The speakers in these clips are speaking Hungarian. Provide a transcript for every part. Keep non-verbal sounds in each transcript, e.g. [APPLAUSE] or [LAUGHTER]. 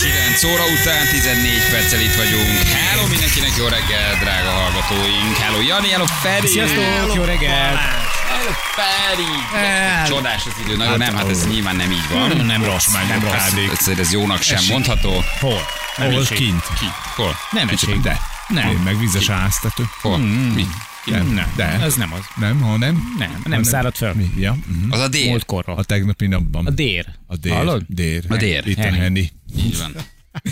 9 óra után 14 perccel itt vagyunk. Hello mindenkinek, jó reggel, drága hallgatóink. Hello Jani, hello Feri. Sziasztok, jó reggelt! Hello Feri. Hello. Csodás az idő, nagyon nem, hát ez nyilván nem így van. Nem, nem rossz, meg nem nem rossz. kádék. Ez, ez jónak sem Esik. mondható. Hol? Nem Hol esik. kint? Ki? Hol? Nem esik. De. Nem. Én meg vízes áztető. Hol? Mi? Nem, Nem, de. ez nem az. Nem, ha nem? Nem, nem szárad fel. Mi? Ja. mhm. Az a dél. Múltkorra. A tegnapi napban. A dér. A dér. Hallod? Dér. A dér. Itt a Henny. Így van.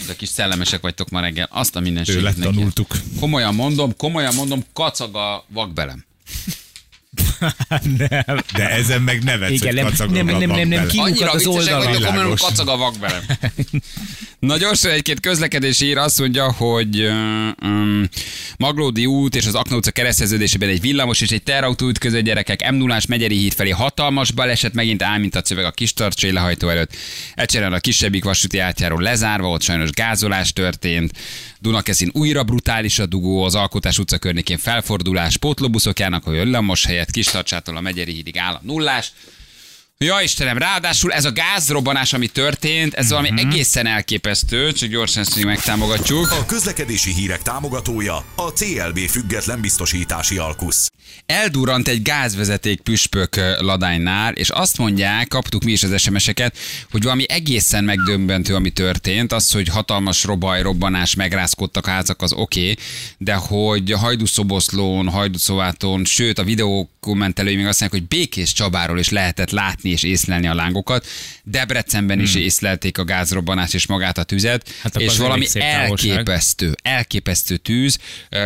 De kis szellemesek vagytok ma reggel. Azt a Tőle mindenséget neki. tanultuk. Komolyan mondom, komolyan mondom, kacag a vakbelem. [LAUGHS] Nem. De ezen meg nevetsz, Igen, hogy nem- kacagok nem- nem- nem- nem- Kilukat Annyira az oldalra. vagytok, komolyan kacag a vakbelem. [LAUGHS] Na gyorsan egy-két közlekedés ír azt mondja, hogy um, Maglódi út és az Akna utca kereszteződésében egy villamos és egy terautó ütközött gyerekek m 0 Megyeri híd felé hatalmas baleset, megint áll, mint a szöveg a kis tartsai lehajtó előtt. Egyszerűen a kisebbik vasúti átjáró lezárva, ott sajnos gázolás történt. Dunakeszin újra brutális a dugó, az Alkotás utca környékén felfordulás, pótlóbuszok járnak, hogy villamos helyett kis tartsától a Megyeri hídig áll a nullás. Ja Istenem, ráadásul ez a gázrobbanás, ami történt, ez valami egészen elképesztő, csak gyorsan ezt még megtámogatjuk. A közlekedési hírek támogatója a CLB független biztosítási alkusz. Eldurrant egy gázvezeték püspök ladánynál, és azt mondják, kaptuk mi is az SMS-eket, hogy valami egészen megdöbbentő, ami történt, az, hogy hatalmas robaj, robbanás, megrázkodtak a házak, az oké, okay, de hogy Hajdúszoboszlón, Hajdúszováton, sőt a videó kommentelői még azt mondják, hogy Békés Csabáról is lehetett látni és észlelni a lángokat, Debrecenben is észlelték a gázrobbanást és magát a tüzet, Hát és valami elképesztő, elképesztő tűz,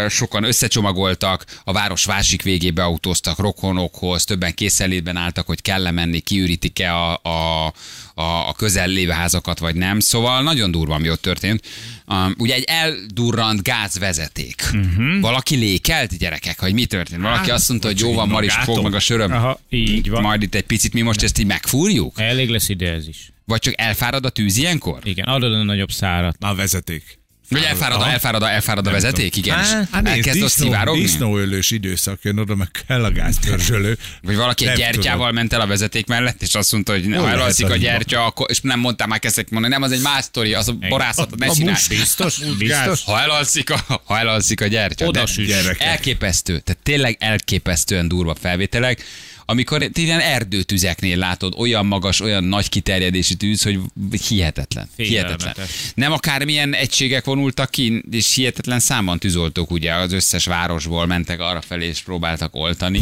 sokan összecsomagoltak, a város másik végébe autóztak rokonokhoz, többen készenlétben álltak, hogy kell menni, kiürítik-e a, a, a, a közel lévő házakat, vagy nem. Szóval nagyon durva, ami ott történt. Um, ugye egy eldurrant gázvezeték. Uh-huh. Valaki lékelt, gyerekek, hogy mi történt? Valaki azt mondta, hogy jó van, Maris, fog meg a söröm. Aha, így van. Majd itt egy picit, mi most ezt így megfúrjuk? Elég lesz ide ez is. Vagy csak elfárad a tűz ilyenkor? Igen, adod a nagyobb szárat. Na, a vezeték. Vagy elfárad, a, elfárad, a, elfárad a vezeték? Igen. Hát, Hát elkezd ott disznó, szivárogni? disznóölős időszak jön oda, meg kell a gázpörzsölő. Vagy valaki egy Nem gyertyával tudom. ment el a vezeték mellett, és azt mondta, hogy ha lehet elalszik a gyertya, akkor, és nem mondtam, már kezdtek mondani, nem, az egy más sztori, az a borászatot ne a Biztos? Biztos? Ha elalszik a, ha elalszik a gyertya. Oda de. Elképesztő, tehát tényleg elképesztően durva felvételek, amikor ilyen erdőtüzeknél látod olyan magas, olyan nagy kiterjedési tűz, hogy hihetetlen. Hihetetlen. Nem akármilyen egységek vonultak ki, és hihetetlen számban tűzoltók, ugye az összes városból mentek arra felé, és próbáltak oltani.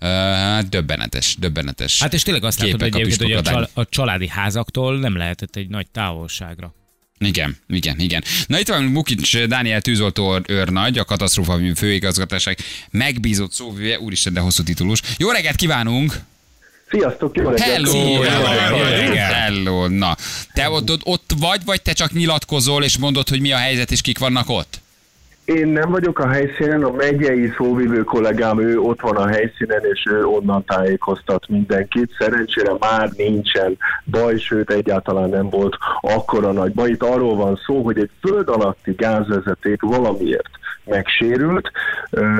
Uh, döbbenetes, döbbenetes. Hát és tényleg azt látod hogy a, a családi házaktól nem lehetett egy nagy távolságra. Igen, igen, igen. Na itt van Mukics Dániel tűzoltó őrnagy, a katasztrófa főigazgatásság megbízott szóvivője, úristen, de hosszú titulus. Jó reggelt kívánunk! Sziasztok, jó reggelt! Hello! Hello! jó reggelt! Hello! Na, te ott, ott vagy, vagy te csak nyilatkozol, és mondod, hogy mi a helyzet, és kik vannak ott? Én nem vagyok a helyszínen, a megyei szóvivő kollégám, ő ott van a helyszínen, és ő onnan tájékoztat mindenkit. Szerencsére már nincsen baj, sőt egyáltalán nem volt akkora nagy baj. Itt arról van szó, hogy egy föld alatti gázvezeték valamiért megsérült,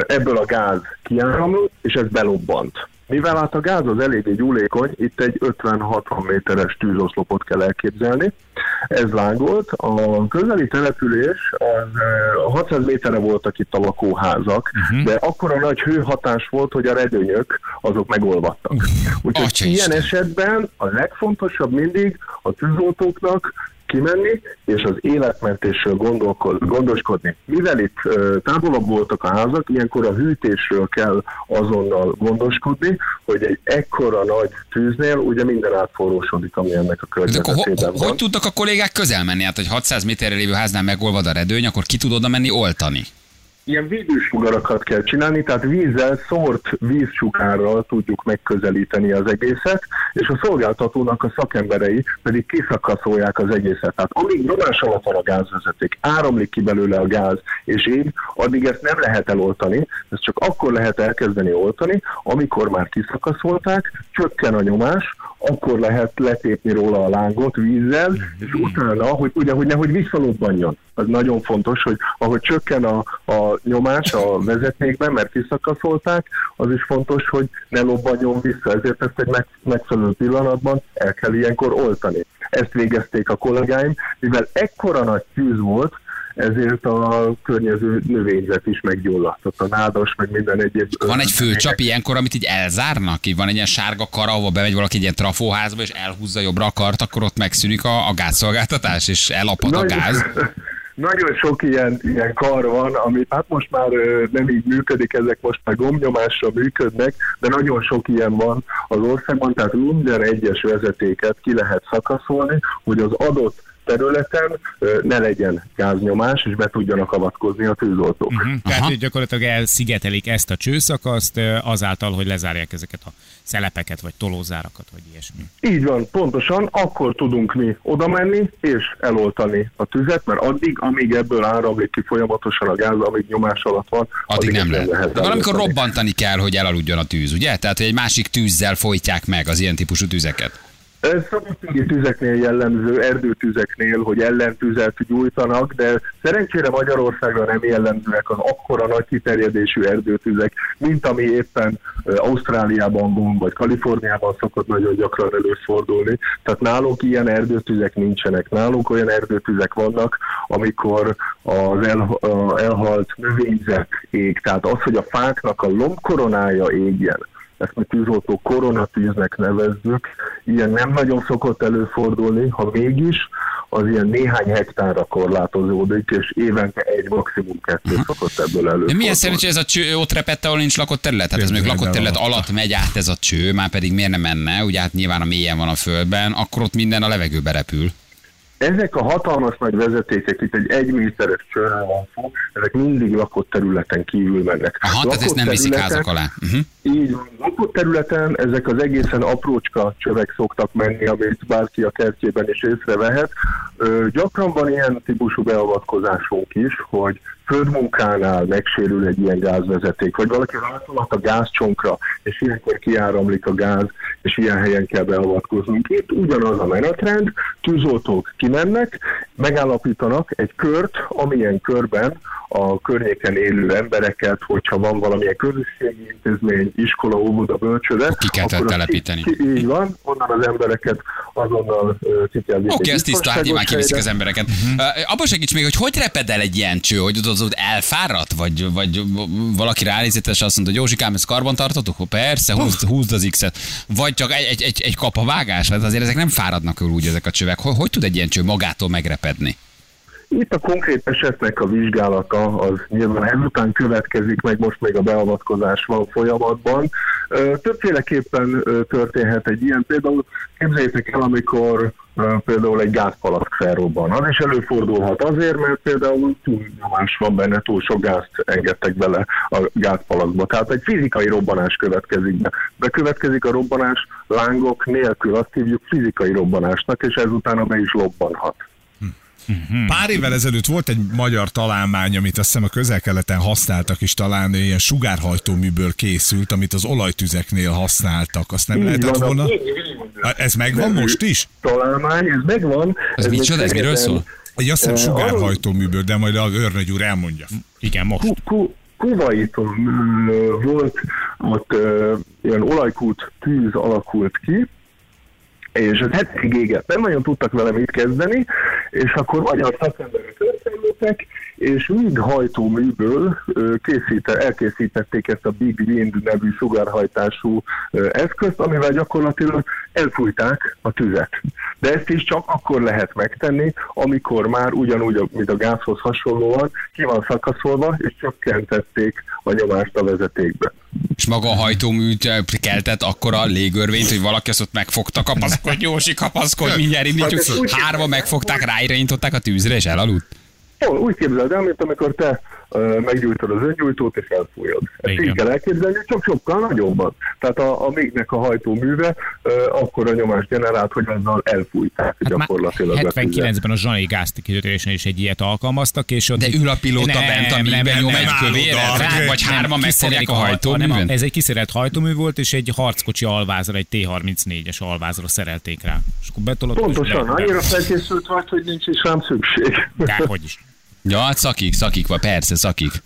ebből a gáz kiáramlott, és ez belobbant. Mivel hát a gáz az eléggé gyúlékony, itt egy 50-60 méteres tűzoszlopot kell elképzelni. Ez lángolt. A közeli település, az, eh, a 600 méterre voltak itt a lakóházak, uh-huh. de akkora nagy hőhatás volt, hogy a redőnyök azok megolvadtak. Úgyhogy Atya ilyen Isten. esetben a legfontosabb mindig a tűzoltóknak kimenni, és az életmentésről gondoskodni. Mivel itt távolabb voltak a házak, ilyenkor a hűtésről kell azonnal gondoskodni, hogy egy ekkora nagy tűznél ugye minden átforrósodik, ami ennek a De akkor ho, környezetében ho, van. hogy tudtak a kollégák közel menni? Hát, hogy 600 méterre lévő háznál megolvad a redőny, akkor ki tud oda menni oltani? Ilyen vízsugarakat kell csinálni, tehát vízzel, szórt vízsugárral tudjuk megközelíteni az egészet, és a szolgáltatónak a szakemberei pedig kiszakaszolják az egészet. Tehát amíg nyomás alatt van a gázvezeték, áramlik ki belőle a gáz, és így, addig ezt nem lehet eloltani, ezt csak akkor lehet elkezdeni oltani, amikor már kiszakaszolták, csökken a nyomás, akkor lehet letépni róla a lángot vízzel, és utána, hogy ugye, hogy nehogy visszalobbanjon. Az nagyon fontos, hogy ahogy csökken a, a a nyomás a vezetékben, mert kiszakaszolták, az is fontos, hogy ne lobbanjon vissza, ezért ezt egy meg, megfelelő pillanatban el kell ilyenkor oltani. Ezt végezték a kollégáim, mivel ekkora nagy tűz volt, ezért a környező növényzet is meggyulladtott, a nádas, meg minden egyéb. Van egy főcsap ilyenkor, amit így elzárnak? Így van egy ilyen sárga kara, ahol bemegy valaki egy ilyen trafóházba, és elhúzza jobbra a kart, akkor ott megszűnik a, a gázszolgáltatás, és elapad a gáz. [LAUGHS] Nagyon sok ilyen, ilyen kar van, ami hát most már ö, nem így működik, ezek most már gombnyomásra működnek, de nagyon sok ilyen van az országban, tehát minden egyes vezetéket ki lehet szakaszolni, hogy az adott területen ne legyen gáznyomás, és be tudjanak avatkozni a tűzoltók. Uh-huh. Tehát Aha. hogy gyakorlatilag elszigetelik ezt a csőszakaszt azáltal, hogy lezárják ezeket a szelepeket, vagy tolózárakat, vagy ilyesmi. Így van, pontosan, akkor tudunk mi oda menni és eloltani a tüzet, mert addig, amíg ebből áramlik ki folyamatosan a gáz, amíg nyomás alatt van, Addig nem ezt lehet. De valamikor robbantani kell, hogy elaludjon a tűz, ugye? Tehát, hogy egy másik tűzzel folytják meg az ilyen típusú tüzeket. Ez szabadsági tüzeknél jellemző, erdőtüzeknél, hogy ellentüzet gyújtanak, de szerencsére Magyarországra nem jellemzőek az akkora nagy kiterjedésű erdőtüzek, mint ami éppen Ausztráliában van, vagy Kaliforniában szokott nagyon gyakran előfordulni. Tehát nálunk ilyen erdőtüzek nincsenek. Nálunk olyan erdőtüzek vannak, amikor az el, elhalt növényzet ég. Tehát az, hogy a fáknak a lombkoronája égjen, ezt mi tűzoltó koronatűznek nevezzük. Ilyen nem nagyon szokott előfordulni, ha mégis, az ilyen néhány hektárra korlátozódik, és évente egy, maximum kettő szokott ebből De előfordulni. milyen szerencsé ez a cső ott repett, ahol nincs lakott terület? Tehát ez még lakott terület alatt. alatt megy át ez a cső, már pedig miért nem menne, ugye hát nyilván a mélyen van a földben, akkor ott minden a levegőbe repül. Ezek a hatalmas nagy vezetékek, itt egy egy méteres csőről van szó, ezek mindig lakott területen kívül mennek. Aha, tehát ezt Lakott nem viszik házak alá. Uh-huh. Így van. Lakott területen ezek az egészen aprócska csövek szoktak menni, amit bárki a kertjében is észrevehet. Ö, gyakran van ilyen típusú beavatkozásunk is, hogy földmunkánál megsérül egy ilyen gázvezeték, vagy valaki rátolhat a gázcsonkra, és ilyenkor kiáramlik a gáz, és ilyen helyen kell beavatkoznunk. Itt ugyanaz a menetrend, tűzoltók kimennek, megállapítanak egy kört, amilyen körben a környéken élő embereket, hogyha van valamilyen közösségi intézmény, iskola, óvoda, bölcsőde, Ki kell akkor telepíteni. Ki, így van, onnan az embereket azonnal ki kell. Oké, ez tiszta, hát nyilván kiviszik az embereket. Uh-huh. Abba segíts még, hogy hogy reped el egy ilyen cső, hogy az elfáradt, vagy, vagy valaki ránézett, és azt mondta, hogy Józsikám, ezt karban tartotok? Ó, Persze, húzd, húzd az X-et. Vagy csak egy, egy, egy, egy kapavágás, hát azért ezek nem fáradnak úgy ezek a csövek. Hogy, hogy tud egy ilyen cső magától megrepedni? Itt a konkrét esetnek a vizsgálata az nyilván ezután következik, meg most még a beavatkozás van folyamatban. Többféleképpen történhet egy ilyen, például képzeljétek el, amikor például egy gázpalack felrobban. Az is előfordulhat azért, mert például túlnyomás van benne, túl sok gázt engedtek bele a gázpalackba. Tehát egy fizikai robbanás következik be. Bekövetkezik a robbanás lángok nélkül, azt hívjuk fizikai robbanásnak, és ezután be is lobbanhat. Pár évvel ezelőtt volt egy magyar találmány, amit azt hiszem a közel-keleten használtak is talán, ilyen sugárhajtóműből készült, amit az olajtüzeknél használtak. Azt nem Így lehetett van, volna? Ez megvan nevű most is? Találmány, ez megvan. Ez még micsoda, ez miről szól? Egy azt hiszem Eh, sugárhajtóműből, de majd a őrnagy úr elmondja. Igen, most. Ku- Ku- Kuwaiton ö, volt, ott ö, ilyen olajkút tűz alakult ki, és ez hetekig égett. Nem nagyon tudtak vele mit kezdeni, és akkor magyar szakemberek összeültek, és mind hajtóműből készíte, elkészítették ezt a Big Wind nevű sugárhajtású eszközt, amivel gyakorlatilag elfújták a tüzet. De ezt is csak akkor lehet megtenni, amikor már ugyanúgy, mint a gázhoz hasonlóan, ki van szakaszolva, és csökkentették a nyomást a vezetékben. És maga a hajtómű keltett akkora légörvényt, hogy valaki azt ott megfogta, kapaszkodj, Jósi, kapaszkodj, mindjárt indítjuk. Hát úgy- Hárma megfogták, ráirányították a tűzre, és elaludt. Jó, úgy képzeld el, mint amikor te meggyújtod az öngyújtót és elfújod. Ezt Igen. így kell elképzelni, csak sokkal nagyobbat. Tehát a, a mégnek a hajtóműve akkor a nyomást generált, hogy azzal elfújták Hát gyakorlatilag a tüzet. 79-ben a Zsanai gázkikötésen is egy ilyet alkalmaztak, és ott... De ül a pilóta Nem, bent a nem, nyom nem, egy nem, vagy hárman megszerelik a hajtóművön? nem, Ez egy kiszerelt hajtómű volt, és egy harckocsi alvázra, egy T-34-es alvázra szerelték rá. És akkor betolott, Pontosan, annyira felkészült vagy, hogy nincs is rám szükség. Dehogy is. Ja, hát szakik, szakik van, persze, szakik.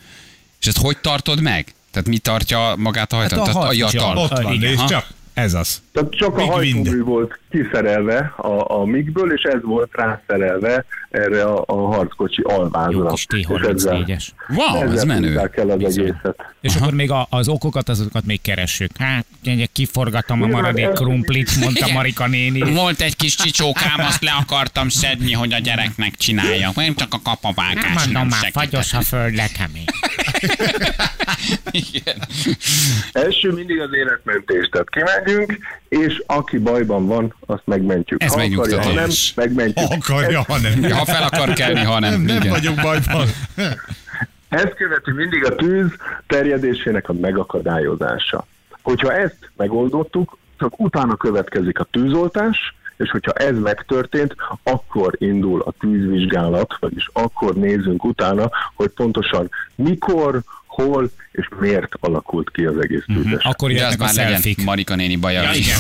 És ezt hogy tartod meg? Tehát mi tartja magát a Hát a hajtat? harckocsi jatal. al- Ott van, igen, és ha. csak ez az. Tehát csak a Big wind. hajtómű volt kiszerelve a, a migből, és ez volt rászerelve erre a, a harckocsi alvázra. Jó kis És ezzel- T-34-es. Wow, ez menő. el az Bizony. egészet. És akkor még a, az okokat, azokat még keressük. Hát, kiforgatom a maradék krumplit, mondta. Marika néni. Volt egy kis csicsókám, azt le akartam szedni, hogy a gyereknek csináljak. Nem csak a kapavágás. Mondom nem már, fagyos a föld lekemény. Igen. Első mindig az életmentés, tehát kimegyünk, és aki bajban van, azt megmentjük. Ez ha akarja, ha nem, megmentjük. Ha akarja, ha nem. Ha fel akar kelni, ha nem. Nem, nem Igen. vagyok bajban. Ezt követi mindig a tűz terjedésének a megakadályozása. Hogyha ezt megoldottuk, csak utána következik a tűzoltás, és hogyha ez megtörtént, akkor indul a tűzvizsgálat, vagyis akkor nézzünk utána, hogy pontosan mikor, hol és miért alakult ki az egész tűzes. Akkor De az már legyen szelfik. Marika néni baja, Ja, igen.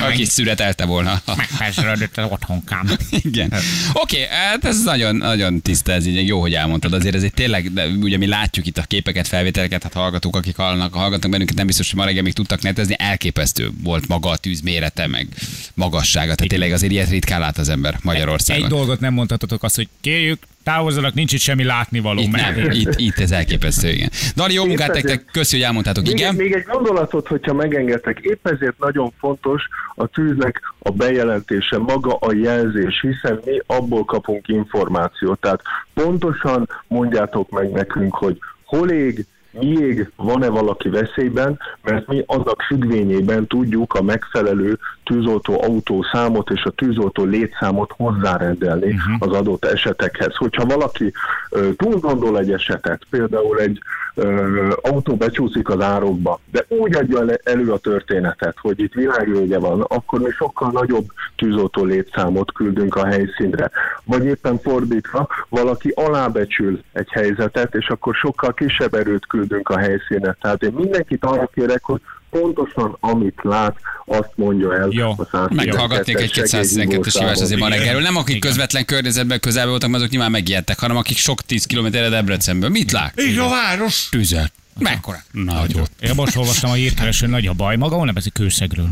[LAUGHS] aki születelte volna. Megfelsülődött az otthonkám. Igen. Oké, hát ez nagyon, nagyon tiszta, ez így jó, hogy elmondtad. Azért ez egy tényleg, de ugye mi látjuk itt a képeket, felvételeket, hát hallgatók, akik hallnak, hallgatnak bennünket, nem biztos, hogy ma reggel még tudtak netezni, elképesztő volt maga a tűz mérete, meg magassága. Tehát tényleg azért ilyet ritkán lát az ember Egy Magyarországon. dolgot nem mondhatatok azt, hogy kérjük, távozzanak, nincs itt semmi látnivaló. Itt mert- nem, itt, itt ez elképesztő, igen. Dani, jó munkát Épp nektek, ezért- köszi, hogy elmondtátok, Még, igen. még egy gondolatot, hogyha megengedtek, épp ezért nagyon fontos a tűznek a bejelentése, maga a jelzés, hiszen mi abból kapunk információt. Tehát pontosan mondjátok meg nekünk, hogy hol ég, mi ég, van-e valaki veszélyben, mert mi annak függvényében tudjuk a megfelelő tűzoltó autószámot és a tűzoltó létszámot hozzárendelni uh-huh. az adott esetekhez. Hogyha valaki ö, túl gondol egy esetet, például egy ö, autó becsúszik az árokba, de úgy adja elő a történetet, hogy itt világvége van, akkor mi sokkal nagyobb tűzoltó létszámot küldünk a helyszínre. Vagy éppen fordítva, valaki alábecsül egy helyzetet, és akkor sokkal kisebb erőt küldünk a helyszínre. Tehát én mindenkit arra kérek, hogy pontosan amit lát, azt mondja el Jó. a 112-es Meghallgatnék egy 212-es hívás azért ma reggelről. Nem akik Igen. közvetlen környezetben közelben voltak, mert azok nyilván megijedtek, hanem akik sok tíz kilométerre Debrecenből. Mit lát? És a város. Tüzet. Mekkora? Nagyon. Én most olvastam a hírkeresőn, nagy a baj. Maga hol nevezik kőszegről?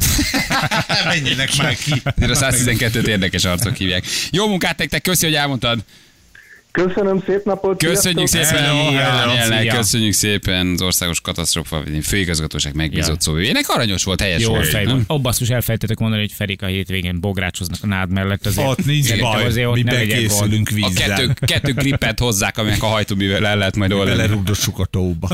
[LAUGHS] Menjenek már ki. Ezért a 112-t érdekes arcok hívják. Jó munkát nektek, köszi, hogy elmondtad. Köszönöm, szép napot! Köszönjük sziasztok! szépen, Hello, hello. Danielnek, Szia. köszönjük szépen az Országos Katasztrófa Főigazgatóság megbízott szóvivőjének. Aranyos volt, helyes Jó volt. volt. Ó, basszus, elfejtetek mondani, hogy Ferik a hétvégén bográcsoznak a nád mellett. Azért, Ott nincs baj, azért ott mi bekészülünk A vízzel. kettő, kettő klippet hozzák, aminek a hajtóművel el lehet majd oldani. Belerugdossuk a tóba.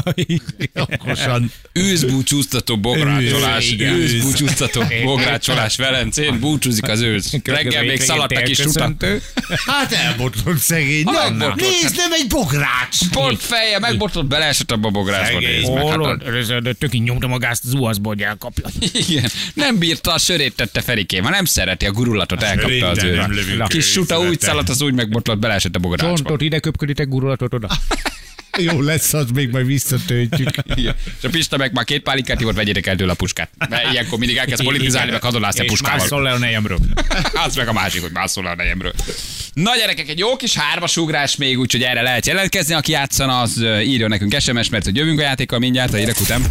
Okosan. Őszbúcsúztató bográcsolás, őszbúcsúztató bográcsolás Velencén, búcsúzik az ősz. Reggel még szaladt a kis tuta. köszöntő. Hát elbotlott szegény. Ha Na, megbotlott, nézd, nem egy bogrács. Pont feje, megbotlott, beleesett abba a bográcsba. Nézd meg, hát a- Hol, tökény nyomtam a gázt, zuhaszból, hogy elkapja. Igen, nem bírta a sörét tette Ferikém, ha nem szereti a gurulatot, elkapta az ő. kis suta úgy szaladt, az úgy megbotlott, beleesett a bográcsba. Csontot ide köpköditek, gurulatot oda. [LAUGHS] Jó lesz, az még majd visszatöltjük. Igen. És a Pista meg már két pálinkát hívott, vegyétek el tőle a puskát. Mert ilyenkor mindig elkezd politizálni, meg hadonászni a puskával. másszol le a nejemről. [LAUGHS] Az meg a másik, hogy mászol le a nejemről. Na gyerekek, egy jó kis hármas ugrás még, úgyhogy erre lehet jelentkezni. Aki játszana, az ö, írjon nekünk SMS, mert hogy jövünk a játékkal mindjárt, a hírek után.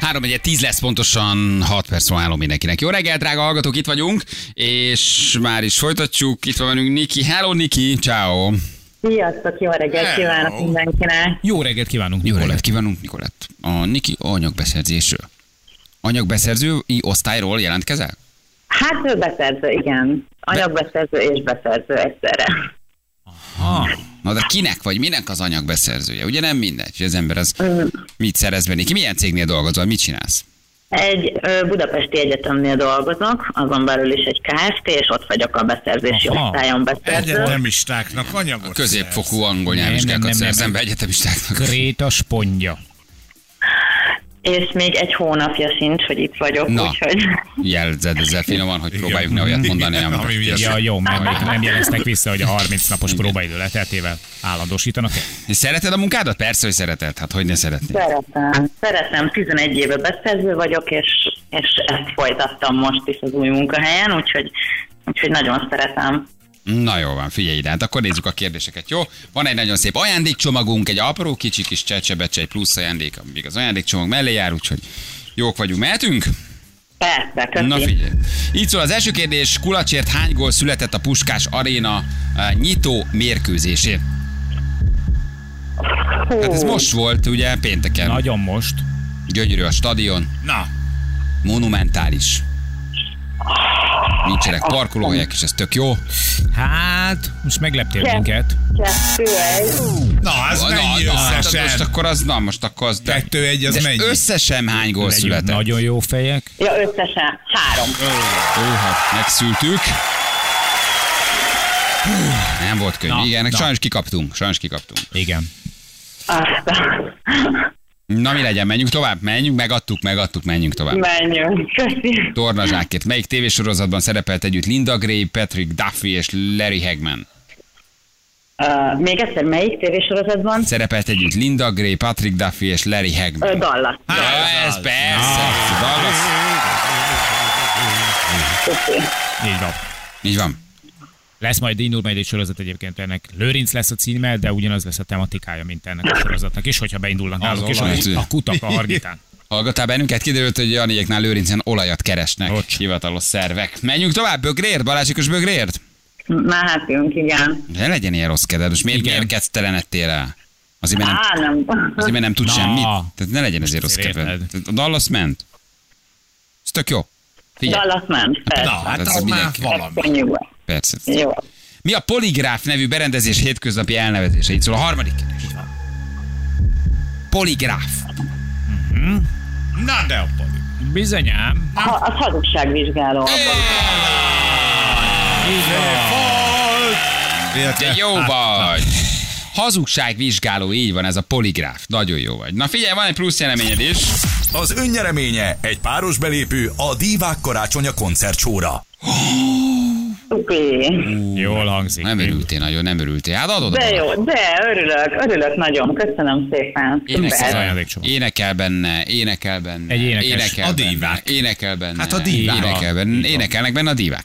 3 egy 10 lesz pontosan 6 perc van állom mindenkinek. Jó reggelt, drága hallgatók, itt vagyunk, és már is folytatjuk. Itt van velünk Niki. Hello Niki, ciao. Sziasztok, jó reggelt kívánok mindenkinek! Jó reggelt kívánunk, Jó Nikolett. reggelt kívánunk, Nikolett. A Niki anyagbeszerzésről. Anyagbeszerzői osztályról jelentkezel? Hát ő beszerző, igen. Anyagbeszerző és beszerző egyszerre. Ah, Na de kinek vagy, minek az anyagbeszerzője? Ugye nem mindegy, hogy az ember az mit szerez be. Niki, milyen cégnél dolgozol, mit csinálsz? Egy budapesti egyetemnél dolgozok, azon belül is egy KFT, és ott vagyok a beszerzési Aha. osztályon beszerző. Egyetemistáknak anyagot Középfokú angol nyelvvizsgákat szerzem be egyetemistáknak. Kréta spondja. És még egy hónapja sincs, hogy itt vagyok, Na. úgyhogy Jelzed ezzel finoman, hogy próbáljuk ne olyat mondani, Igen, amit ami Ja, jó, mert még nem jeleztek vissza, hogy a 30 napos próbaidő leteltével állandósítanak. És Szereted a munkádat? Persze, hogy szereted. Hát hogy ne szeretnéd? szeretem. Szeretem, 11 éve beszerző vagyok, és, és ezt folytattam most is az új munkahelyen, úgyhogy, úgyhogy nagyon szeretem. Na jó van, figyelj ide, hát akkor nézzük a kérdéseket, jó? Van egy nagyon szép ajándékcsomagunk, egy apró kicsi kis csecsebecse, egy plusz ajándék, amíg az ajándékcsomag mellé jár, úgyhogy jók vagyunk, mehetünk? Persze, köszi. Na figyelj. Így szól az első kérdés, Kulacsért hány gól született a Puskás Aréna uh, nyitó mérkőzésén? Hú, Hát ez most volt, ugye, pénteken. Nagyon most. Gyönyörű a stadion, Na, monumentális. Nincsenek parkolóhelyek, és ez tök jó. Hát, most megleptél Ke- minket. Kettő, egy. na, ez mennyi hát összesen? most akkor az, na most akkor az... De, Kettő, egy, az de mennyi? összesen hány gól Legyünk született? nagyon jó fejek. Ja, összesen három. Ó, hát megszültük. Hú, Nem volt könnyű. Na, Igen, na. sajnos kikaptunk. Sajnos kikaptunk. Igen. Aztán Na mi legyen, menjünk tovább? Menjünk, megadtuk, megadtuk, menjünk tovább. menjünk. Köszi. Tornazsákért. Melyik tévésorozatban szerepelt együtt Linda Gray, Patrick Duffy és Larry Hagman? Uh, még egyszer, melyik tévésorozatban? Szerepelt együtt Linda Gray, Patrick Duffy és Larry Hagman. Uh, Dallas. Ja, ez persze. Dallas. Köszi. Így van. Így van. Lesz majd, indul majd egy sorozat egyébként ennek. Lőrinc lesz a címe, de ugyanaz lesz a tematikája, mint ennek a sorozatnak is, hogyha beindulnak náluk, és a, a kutak a hargitán. Hallgattál bennünket? Kiderült, hogy Janiéknál Lőrincen olajat keresnek. Bocs. Hivatalos szervek. Menjünk tovább, Bögrért, Balázsikos Bögrért. Mehetünk, igen. Ne legyen ilyen rossz kedved, most miért Igen. mérkedtelenedtél el? Azért, mert nem, Á, nem. azért, mert nem tud Na. semmit. Tehát ne legyen ezért rossz kedved. A Dallas ment. Ez tök jó. Figyelj, Dallas ment, persze. Na, hát Ez az már valami. Persze. Jó. Mi a poligráf nevű berendezés hétköznapi elnevezése? Így szól a harmadik kérdés. Poligráf. Na, de a pali. Bizonyám. Ha, az hazugságvizsgáló. De jó vagy. Hazugságvizsgáló, így van, ez a poligráf. Nagyon jó vagy. Na figyelj, van egy plusz jeleményed is. Az önnyereménye egy páros belépő a Divák karácsonya koncertsóra. [GASPS] Szupi. Jól hangzik. Nem örültél nagyon, nem örültél. Hát adod De jó, de örülök, örülök nagyon. Köszönöm szépen. Ajándékcsomag. Énekel benne, énekel benne. Egy énekes. énekel A benne, dívák. Énekel benne. Hát a dívák. Énekel benne, énekelnek benne a dívák.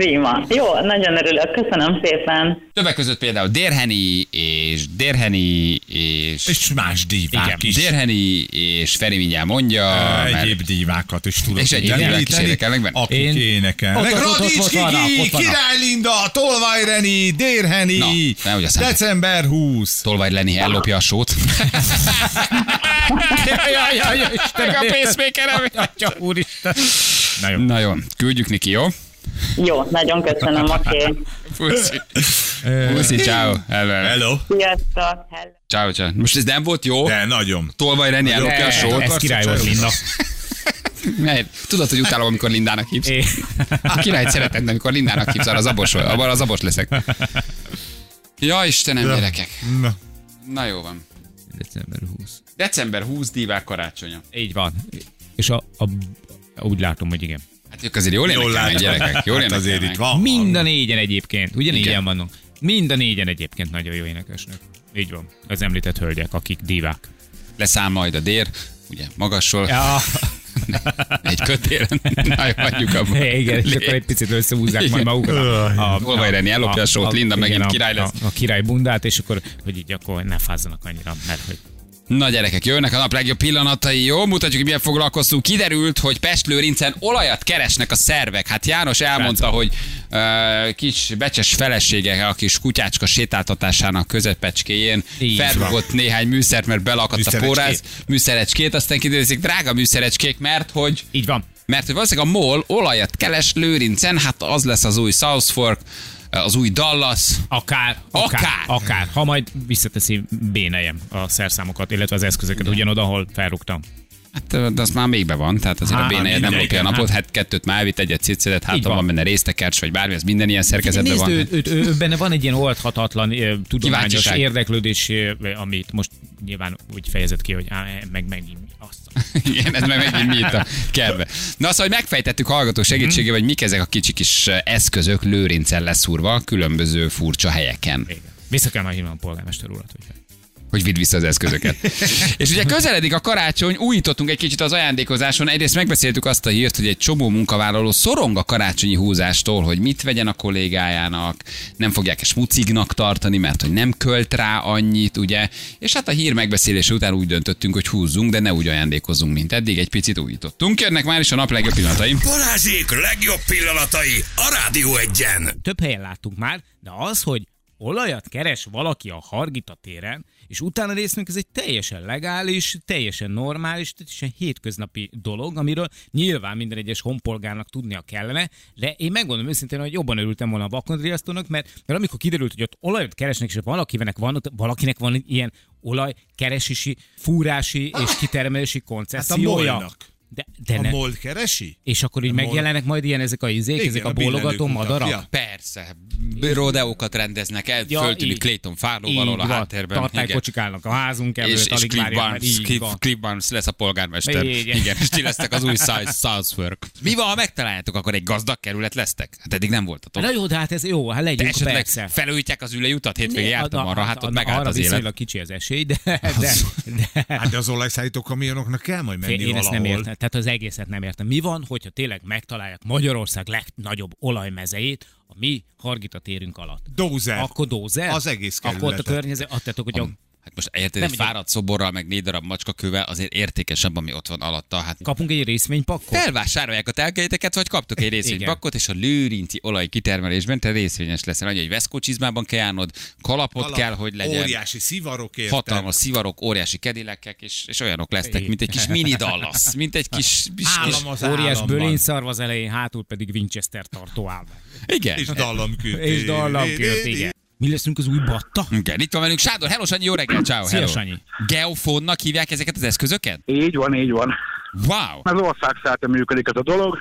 Prima. Jó, nagyon örülök. Köszönöm szépen. Többek között például Dérheni és Dérheni és... És más dívák Igen, is. Dérheni és Feri mindjárt mondja, mert Egyéb dívákat is tudok És egyéb dívák is énekelnek benne? Akik Én- ott, ott, Radics Kiki. Király Linda, Tolvaj Reni, Dérheni, Na, aztán- december 20. Tolvaj Lenni ellopja a sót. [LAUGHS] Jaj, jaj, jaj, Istenem. Meg a pacemakerem. Atya, úristen. Na jó. Na jó, küldjük neki, jó? Jó, nagyon köszönöm, oké. Okay. Puszi. Puszi, ciao. Hello. Hello. Sziasztok. Hello. Ciao, ciao. Most ez nem volt jó? De nagyon. Tolvaj Lenni ellopja a Ez, sót. ez király volt, Linda. [LAUGHS] Mert Tudod, hogy utálom, amikor Lindának hívsz. É. A királyt szereted, amikor Lindának hívsz, arra az abos, abban az abos leszek. Ja, Istenem, gyerekek. Na. Na jó van. December 20. December 20 divák karácsonya. Így van. És a, a, úgy látom, hogy igen. Hát ők azért jól Jól énekelnek, gyerekek. Jól hát azért itt van. Mind a négyen egyébként. Négyen vannak. Mind a négyen egyébként nagyon jó énekesnek. Így van. Az említett hölgyek, akik divák. Leszáll majd a dér, ugye magasról, Ja, [LAUGHS] egy kötél. [LAUGHS] Na jó, hagyjuk abba. igen, és akkor egy picit összehúzzák majd Igen. magukat. A, a, Olvaj Reni ellopja a sót, Linda megint a, király lesz. A, a király bundát, és akkor, hogy így akkor ne fázzanak annyira, mert hogy Na gyerekek, jönnek a nap legjobb pillanatai, jó? Mutatjuk, hogy milyen foglalkoztunk. Kiderült, hogy Pestlőrincen olajat keresnek a szervek. Hát János elmondta, hogy uh, kis becses felesége a kis kutyácska sétáltatásának közepecskéjén felrugott néhány műszert, mert belakadt a póráz. Műszerecskét, aztán kiderült, hogy drága műszerecskék, mert hogy így van. mert hogy valószínűleg a MOL olajat keres Lőrincen, hát az lesz az új South Fork, az új Dallas. Akár, akár, Akár. akár. Ha majd visszateszi bénejem a szerszámokat, illetve az eszközöket ugyanoda, ahol felrúgtam. Hát, de az már még be van, tehát azért Há, a bénáját nem lopja a napot, hát kettőt már elvitt, egyet ciccedet, hát van. van. benne résztekercs, vagy bármi, az minden ilyen szerkezetben Nézd, van. ő, ő, ő, benne van egy ilyen oldhatatlan ö, tudományos Kíváncsiság. érdeklődés, ö, amit most nyilván úgy fejezett ki, hogy á, meg megint azt. [LAUGHS] Igen, ez meg megint mi itt a kertbe. Na szóval, hogy megfejtettük hallgató segítségével, hogy mik ezek a kicsi kis eszközök lőrincen leszúrva különböző furcsa helyeken. Igen. Vissza kell már hívnom a polgármester urat, hogyha hogy vidd vissza az eszközöket. [LAUGHS] és ugye közeledik a karácsony, újítottunk egy kicsit az ajándékozáson. Egyrészt megbeszéltük azt a hírt, hogy egy csomó munkavállaló szorong a karácsonyi húzástól, hogy mit vegyen a kollégájának, nem fogják-e smucignak tartani, mert hogy nem költ rá annyit, ugye? És hát a hír megbeszélése után úgy döntöttünk, hogy húzzunk, de ne úgy ajándékozunk, mint eddig, egy picit újítottunk. Jönnek már is a nap legjobb pillanatai. Balázsék legjobb pillanatai a Rádió egyen. Több helyen láttunk már, de az, hogy olajat keres valaki a Hargita téren, és utána részünk ez egy teljesen legális, teljesen normális, teljesen hétköznapi dolog, amiről nyilván minden egyes honpolgárnak tudnia kellene, de én megmondom őszintén, hogy jobban örültem volna a vakondriasztónak, mert, mert amikor kiderült, hogy ott olajat keresnek, és valakinek van, valakinek van ilyen olajkeresési, fúrási és kitermelési Hát a molnak. De, de A ne. mold keresi? És akkor így A mol- megjelennek majd ilyen ezek a izék, Igen, ezek a a bólogató madarak. mutatja. Persze, rodeókat rendeznek el, Ja, föltűnik így. Clayton Fárló Így valahol a háttérben. Tartálykocsik állnak a házunk És, előtt, és alig mert Barnes, Cliff. Cliff Barnes lesz a polgármester. Igen. Igen, és ti lesztek az új South- Southwark. Mi van, ha megtaláljátok, akkor egy gazdag kerület lesztek? Hát eddig nem voltatok. Na jó, de hát ez jó, hát De legyünk esetleg persze. felújítják az ülőjutat? Hétvégén jártam arra, hát ott megállt arra az élet. viszonylag kicsi az esély, de, de, de Hát de az olajszállító kamionoknak kell majd menni én ezt nem értem. Tehát az egészet nem értem. Mi van, hogyha tényleg megtalálják Magyarország legnagyobb olajmezejét a mi Hargita térünk alatt? Dózer. Akkor dózer? Az egész Akkor ott a kerületet. környezet, azt tettek, hogy a, Hát most érted, egy ugye- fáradt szoborral, meg négy darab macskakővel azért értékesebb, ami ott van alatta. Hát kapunk egy részvénypakkot? felvásárolják a telkeiteket, vagy kaptok egy [LAUGHS] részvénypakkot, és a lőrinci olaj kitermelésben te részvényes leszel. Annyi, hogy veszkó csizmában kell járnod, kalapot Alap- kell, hogy legyen. Óriási szivarok érted. hatalmas szivarok, óriási kedilekek, és, és olyanok lesztek, mint egy kis mini [LAUGHS] Dallas, mint egy kis, kis, kis Állam az Óriás bölényszarv az elején, hátul pedig Winchester tartó állvány. igen. És dallamkürt. És dallamkört, igen. Mi leszünk az új batta? Igen, itt van velünk Sándor. Hello, Sanyi, jó reggel, ciao. Szia, hello. Sanyi. Geofonnak hívják ezeket az eszközöket? Így van, így van. Wow. Ez országszerte működik ez a dolog.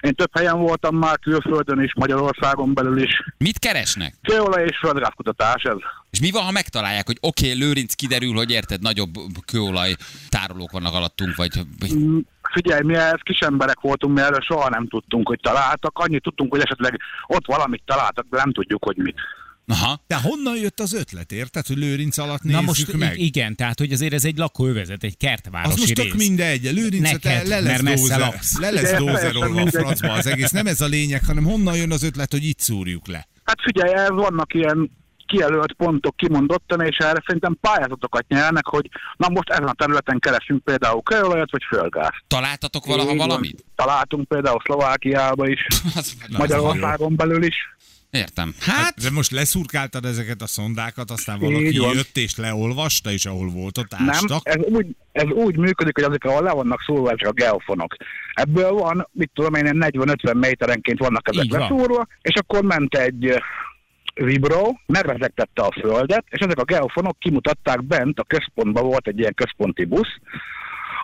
Én több helyen voltam már külföldön is, Magyarországon belül is. Mit keresnek? Kőolaj és földgázkutatás ez. És mi van, ha megtalálják, hogy oké, okay, Lőrinc kiderül, hogy érted, nagyobb kőolaj tárolók vannak alattunk, vagy, Mm, Figyelj, mi ez kis emberek voltunk, mi erről soha nem tudtunk, hogy találtak. Annyit tudtunk, hogy esetleg ott valamit találtak, de nem tudjuk, hogy mit. Aha. De honnan jött az ötlet, érted, hogy Lőrinc alatt Na nézzük most meg? igen, tehát hogy azért ez egy lakóövezet, egy kertvárosi Az most rész. tök mindegy, Lőrincet Neked, le, le mert lesz dózer, laksz. le lesz dózerolva a francba az egész. Nem ez a lényeg, hanem honnan jön az ötlet, hogy itt szúrjuk le. Hát figyelj, ez vannak ilyen kijelölt pontok kimondottan, és erre szerintem pályázatokat nyernek, hogy na most ezen a területen keresünk például kőolajat vagy földgázt. Találtatok valaha valamit? Találtunk például Szlovákiába is, [LAUGHS] Magyarországon belül is. Értem. Hát, De most leszurkáltad ezeket a szondákat, aztán Így valaki van. jött és leolvasta, és ahol volt, ott Nem, ástak. ez úgy, ez úgy működik, hogy azok, ahol le vannak szólva ezek a geofonok. Ebből van, mit tudom én, ilyen 40-50 méterenként vannak ezek Így van. leszúrva, és akkor ment egy vibro, megvezektette a földet, és ezek a geofonok kimutatták bent, a központban volt egy ilyen központi busz,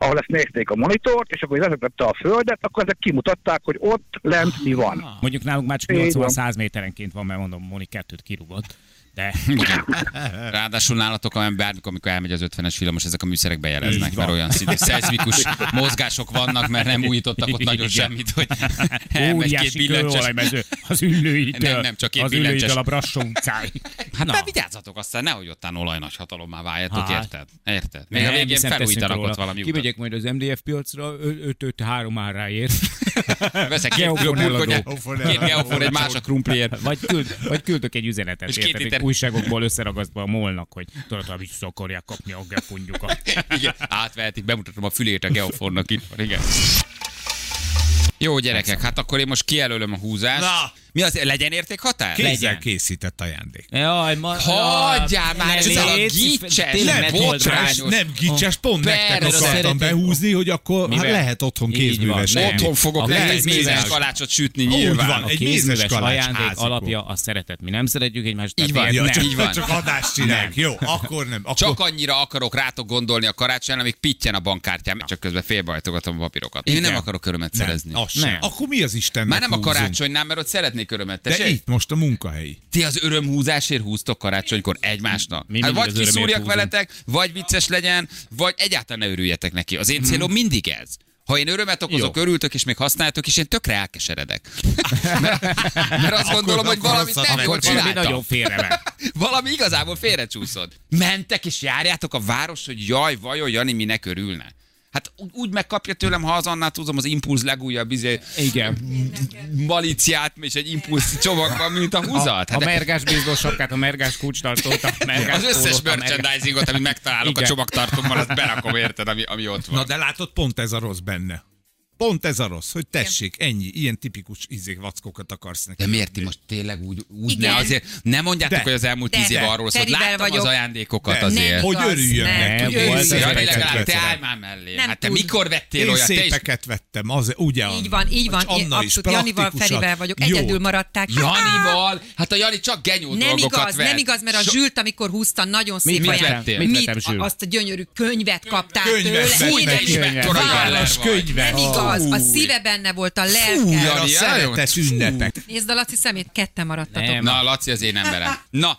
ahol ezt nézték a monitort, és akkor hogy vezetette a földet, akkor ezek kimutatták, hogy ott lent mi van. Mondjuk nálunk már csak Így van. 80-100 méterenként van, mert mondom, Moni kettőt kirúgott. De. [LAUGHS] Ráadásul nálatok, amely bármikor, amikor elmegy az 50-es villamos, ezek a műszerek bejeleznek, mert olyan szintű szeizmikus mozgások vannak, mert nem újítottak ott nagyon semmit, hogy [LAUGHS] elmegy két kőolajmező az üllőitől, Nem, nem, csak két az billentyűs. üllőitől a Brassó utcáig. Hát Na. de vigyázzatok aztán, nehogy ottán olaj nagy hatalommá váljatok, Hát. érted? Érted? Még a Nem, végén hiszen felújítanak ott valami. Kimegyek majd az MDF piacra, 5-5-3 áráért. [LAUGHS] Veszek két Geofon burgonyát, eladó. két geofon, egy más a krumpliért. Vagy, küld, vagy küldök egy üzenetet, És két liter- újságokból összeragasztva a molnak, hogy tudod, ha vissza akarják kapni a gefonjukat. [LAUGHS] Igen, átvehetik, bemutatom a fülét a geofonnak itt van, igen. Jó gyerekek, hát akkor én most kijelölöm a húzást. Na! Mi az, legyen értékhatár? Kézzel legyen. készített ajándék. Jaj, ma, Hagyjál már ezzel a gicses, tényleg ne ne told botrányos. rá. Nem gicses, pont nektek Persze. akartam Szeretem. behúzni, hogy akkor hát Mivel? lehet otthon kézműves. van. Otthon fogok A nektek kézműves- mézes kalácsot sütni Úgy nyilván. van. A Egy mézes kalács ajándék alapja a szeretet. Mi nem szeretjük egymást. Így van, miért Ja, csak, nem? Így van. csak adást csináljuk. Jó, akkor nem. Akkor Csak annyira akarok rátok gondolni a karácsonyra, amíg pittyen a bankkártyám, csak közben félbehajtogatom a papírokat. Én nem akarok örömet szerezni. nem. Nem. Akkor mi az Istennek Már nem a karácsonynál, mert ott szeretnék örömet. De Tessék? itt most a munkahelyi. Ti az örömhúzásért húztok karácsonykor egymásnak? Mi Hát vagy kiszúrjak veletek, vagy vicces legyen, vagy egyáltalán ne örüljetek neki. Az én célom mindig ez. Ha én örömet okozok, Jó. örültök, és még használtok, és én tökre elkeseredek. [LAUGHS] mert, mert azt gondolom, hogy akkor valamit rosszat nem jól Akkor valami csináltam. nagyon félre ment. [LAUGHS] Valami igazából félrecsúszott. Mentek és járjátok a város, hogy jaj, vajon Jani minek örülne? Hát úgy megkapja tőlem, ha az annál tudom, az impulz legújabb izé, Igen. maliciát, és egy impulz csomagban, mint a húzat. A, Hát a de- mergás biztos sapkát, a mergás kulcstartót, a mergás az összes a mergás- merchandisingot, amit megtalálok a Igen. csomagtartómban, azt berakom, érted, ami, ami ott van. Na de látod, pont ez a rossz benne. Pont ez a rossz, hogy tessék, ennyi, ilyen tipikus izék vackokat akarsz neki. De miért ti most tényleg úgy, úgy Igen. ne azért, nem mondjátok, De. hogy az elmúlt tíz év arról szólt, láttam az vagyok. ajándékokat De. azért. Nem. Hogy örüljön nem. neki. legalább te állj már mellé. Nem Hát te mikor vettél olyat? Is szépeket vettem, az ugye Így van, így van. Én abszolút Janival, Ferivel vagyok. Egyedül maradták. Janival? Hát a Jani csak genyó Nem dolgokat igaz, vett. nem igaz, mert a Zsült, amikor húzta, nagyon szép Mit ajándék. vettél? Mit? Azt a gyönyörű könyvet kaptál tőle. is Könyvet. könyvet. Nem igaz, a szíve benne volt, a lelke. Mert a Jani, szeretet ünnepek. Nézd a Laci szemét, ketten maradtatok. Nem. Na, Laci az én emberem. Na,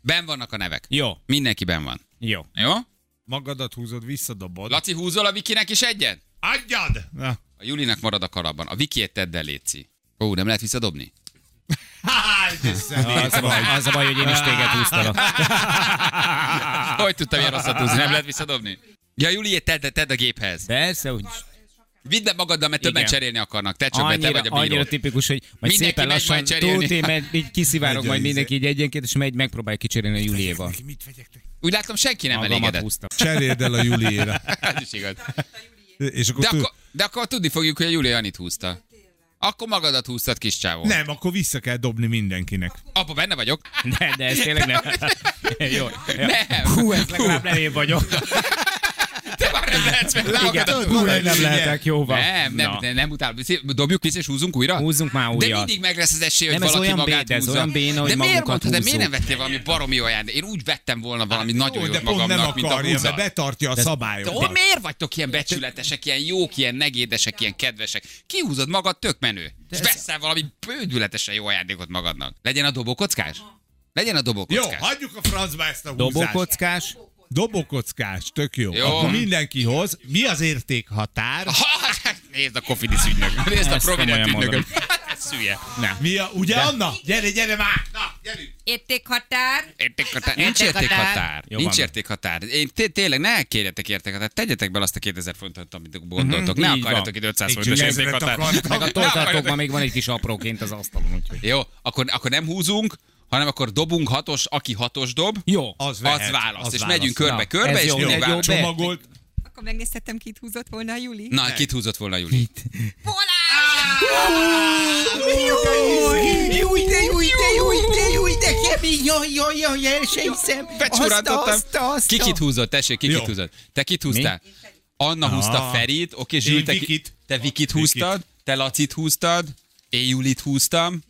ben vannak a nevek. Jó, Mindenki ben van. jó. Jó? Magadat húzod, visszadobod. Laci, húzol a Vikinek is egyet? Adjad! Na. A Julinak marad a kalapban. A Vikiét tedd el, Léci. Ó, nem lehet visszadobni? Az a, baj, az a baj, hogy én is téged húztalak. Hogy tudtam ilyen rosszat húzni? Nem lehet visszadobni? Ja, Juliét tedd, tedd a géphez. Persze, hogy Vidd be magaddal, mert többen Igen. cserélni akarnak. Te csak be, te annyira, vagy a bíró. annyira tipikus, hogy majd Mindenki szépen lassan majd cserélni. Tóti, mert így kiszivárog majd mindenki így egyenként, és megy, megpróbálja kicserélni a Juliéval. Mit vegyek neki? Úgy látom, senki nem Magamat elégedett. húztam. Cseréld el a Juliére. [LAUGHS] Ez is igaz. És akkor, De akkor, de akkor tudni fogjuk, hogy a Júlia Janit húzta. Akkor magadat húztad, kis csávó. Nem, akkor vissza kell dobni mindenkinek. Apa, benne vagyok. De, de ez tényleg [LAUGHS] nem. [LAUGHS] Jó. Nem. Hú, ez legalább nem én vagyok. Nem lehetsz meg. Húzni. nem lehetek, jó van. Nem, nem, nem, nem utálom. Dobjuk vissza és húzunk újra? Húzzunk már De újat. mindig meg lesz az esély, hogy Nem, ez valaki olyan magát bé- de ez húzza. olyan béna, hogy de miért mondtad, de miért nem vettél valami baromi jó ajándék? Én úgy vettem volna valami nagyon Jó, jót de magamnak, mint a húzat. betartja a De szabályokat. ó, miért vagytok ilyen becsületesek, ilyen jók, ilyen negédesek, ilyen kedvesek? Kihúzod magad, tök menő. És veszel valami bődületesen jó ajándékot magadnak. Legyen a dobókockás? Legyen a Jó, dobókockás. hagyjuk a francba ezt a húzást. Dobókockás. Dobókockás, tök jó. Jó. Akkor mindenki hoz. Mi az értékhatár? Ha, [LAUGHS] nézd a Kofidis ügynök. Nézd a Provident ügynököt. Ez szülye. Nem. Mi a, ugye Anna? Gyere, gyere már! Na, gyerünk! Értékhatár. Értékhatár. Nincs Értékhatár. Jó Nincs értékhatár. Én té- tényleg ne kérjetek értékhatárt. Tegyetek bele azt a 2000 forintot, amit gondoltok. Ne Mhm, így akarjatok itt 500 Én forintos 9000-et értékhatárt. Meg a Ne toltartókban akarjatok- még van egy kis apróként az asztalon, úgyhogy. Jó, akkor, akkor nem húzunk, hanem akkor dobunk hatos, aki hatos dob, Jó. Az, az vehet, választ. az És választ. megyünk körbe-körbe, és mindig választ. Csomagolt. Akkor megnézhetem, kit húzott volna a Juli. Na, kit húzott volna Juli? Júj, de júj, de júj, de júj, de kemény, jaj, jaj, jaj, el sem hiszem. Becsurantottam. Ki kit húzott? Tessék, ki kit húzott? Te kit húztál? Anna húzta Ferit, oké, Zsül, te Vikit húztad, te Lacit húztad, én Julit húztam,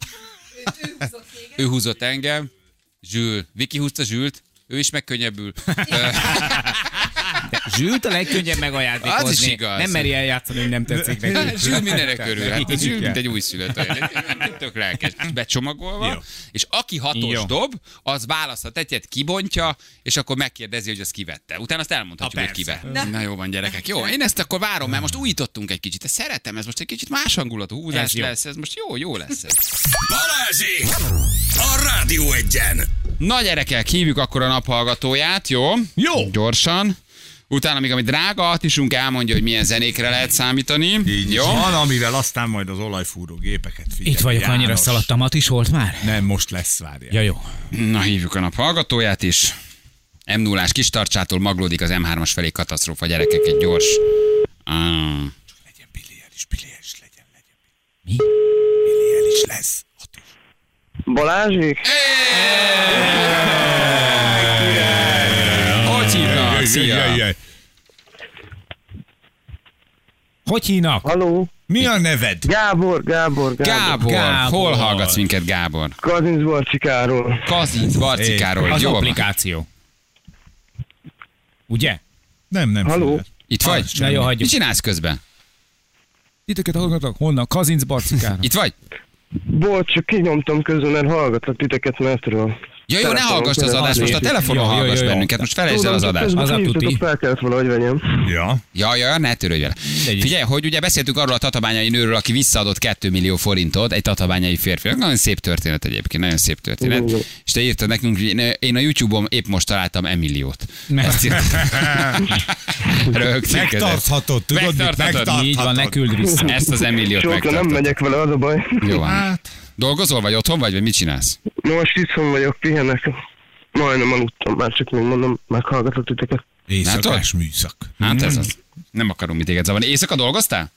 ő húzott engem, Zsül, Viki húzta Zsült, ő is megkönnyebbül. [LAUGHS] Zsült a legkönnyebb megajándékozni. Az is igaz. Nem meri eljátszani, hogy nem tetszik neki. Zsül mindenre körül, hát Zsül Igen. mint egy újszülött olyan, tök lelkes. Becsomagolva, Jó. és aki hatos Jó. dob, az választhat egyet, kibontja, és akkor megkérdezi, hogy az kivette. Utána azt elmondhatjuk, Ha, hogy kivette. Na jó van, gyerekek. Jó, én ezt akkor várom, mert most újítottunk egy kicsit. Ezt szeretem, ez most egy kicsit más hangulatú húzás Ez jó. lesz, ez most jó, jó lesz ez. Balázsi! A Rádió egyen! Na gyerekek, hívjuk akkor a naphallgatóját, jó? Jó. Gyorsan. Utána még, ami drága artisunk elmondja, hogy milyen zenékre lehet számítani. Így jó? Van, amivel aztán majd az olajfúró gépeket figyel. Itt vagyok, annyira János. szaladtam, is volt már? Nem, most lesz, várjál. Ja, jó. Na, hívjuk a nap hallgatóját is. m 0 kis tartsától maglódik az M3-as felé katasztrófa, gyerekek, egy gyors. Ah, Legyen Billy is, Billy is legyen, legyen. Mi? Billy is lesz. Hatos. Balázsék? hogy hívnak? Szia! Hogy hívnak? Haló? Mi a neved? Gábor, Gábor, Gábor. Gábor, Gábor. hol hallgatsz minket, Gábor? Kazinc Barcikáról. Kazinc Barcikáról, Az jó applikáció. Ugye? Nem, nem. Haló? füled. Itt vagy? Na jó, Mit hagyjuk. csinálsz közben? Titeket hallgatok? Honnan? Kazinc Barcikára. Itt vagy? Bocs, csak kinyomtam közben, mert hallgatlak titeket metről. Ja, jó, ne hallgass az adást, most a telefonon Jó, hallgass jó. bennünket, most felejtsd el az adást. Az a tuti. Fel kellett valahogy venjem. Ja. Ja, ja, ne törődj vele. Figyelj, hogy ugye beszéltünk arról a tatabányai nőről, aki visszaadott 2 millió forintot egy tatabányai férfinak. Nagyon szép történet egyébként, nagyon szép történet. Igen. És te írtad nekünk, hogy én- a YouTube-on épp most találtam Emiliót. Ezt. Rögtön. Megtarthatod, tudod, Megtarthatod. Így van, ne küld vissza. Ezt az Emiliót Sokra nem megyek vele, az a baj. Jó van. Dolgozol, vagy otthon vagy, vagy mit csinálsz? Most itthon vagyok, pihenek. Majdnem aludtam, már csak még mondom, meghallgatok titeket. Éjszakás műszak. Hát ez az. Nem akarunk mi téged zavarni. Éjszaka dolgoztál?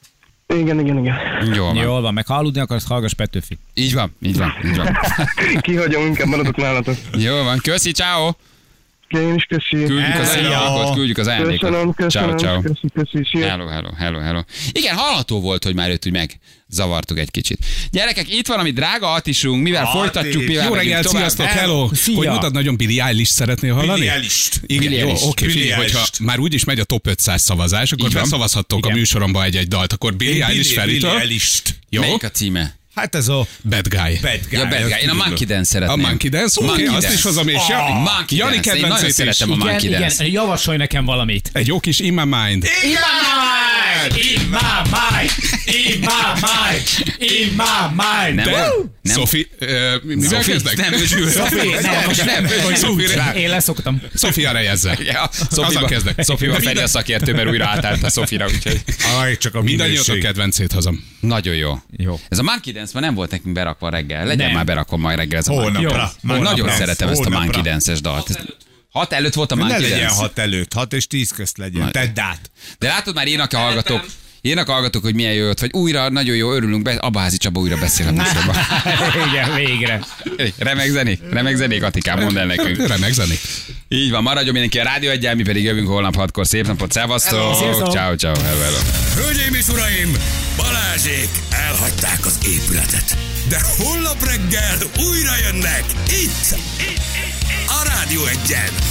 Igen, igen, igen. Jó van. Jól van, meg ha aludni akarsz, hallgass Petőfi. Így van, így van, így van. [LAUGHS] Kihagyom, inkább maradok nálatok. Jó van, köszi, ciao. Én is köszi. Küldjük az ajándékot, küldjük az Köszönöm, ajándékot. Ciao, köszönöm, ciao. köszi, köszi, szia. Hello, hello, hello, hello. Igen, hallható volt, hogy már őt úgy megzavartuk egy kicsit. Gyerekek, itt van, ami drága Atisunk, mivel Ati. folytatjuk, mivel Jó reggelt, sziasztok, hello! Szia. Hogy mondod, nagyon Billy Eilish szeretnél hallani? Billie Eilish-t. Igen, jó, oké, figyelj, hogyha már úgyis megy a top 500 szavazás, akkor beszavazhattok a műsoromba egy-egy dalt, akkor Billie Eilish Eilish-t. Jó? Melyik a címe? Hát ez a Bad Guy. bad guy. Ja, Bad Guy. Én a Monkey Dance A szeretném. Monkey Dance, oké, Monkey azt Dance. is hozom, és Ah, Jani, Monkey Jani Dance. Én nagyon kedvencét is. szeretem a Igen, Monkey igen, Dance. javasolj nekem valamit. Egy jó kis In My Mind. In my mind, in my mind, in my mind. Nem, De, nem. Sophie, ö, mivel Sophie? kezdek? Nem. Sophie, nem, most nem. Én leszoktam. Sophie Reyezzel. Ja, Azzal kezdek. Szofiba Feri a szakértő, mert újra átállt a Sofira, úgyhogy Aj, csak a Mindannyiatok minőség. kedvencét hozom. nagyon jó. Jó. Ez a Monkey Dance már nem volt nekünk berakva reggel. Legyen Nem. már berakom majd reggel ez a Monkey. Dance. Nagyon szeretem ezt a. Monkey Dance-es dalt. Hat előtt volt a Ne Monkey legyen hat előtt, hat és tíz közt legyen. Majd. Tedd át. De látod már írnak a hallgatók, írnak a hallgatók, hogy milyen jó jött, vagy újra, nagyon jó, örülünk, be, Abázi Csaba újra beszél a műsorban. [LAUGHS] Igen, végre. Remek zenék, remek zenék, Atikám, mondd el nekünk. Remek zenék. Így van, maradjon mindenki a rádió egyel, mi pedig jövünk holnap hatkor. Szép napot, szevasztok! Ciao, ciao, hello, hello. Hölgyeim és uraim, Balázsék elhagyták az épületet. De holnap reggel újra jönnek itt, itt, itt a Rádió egyen.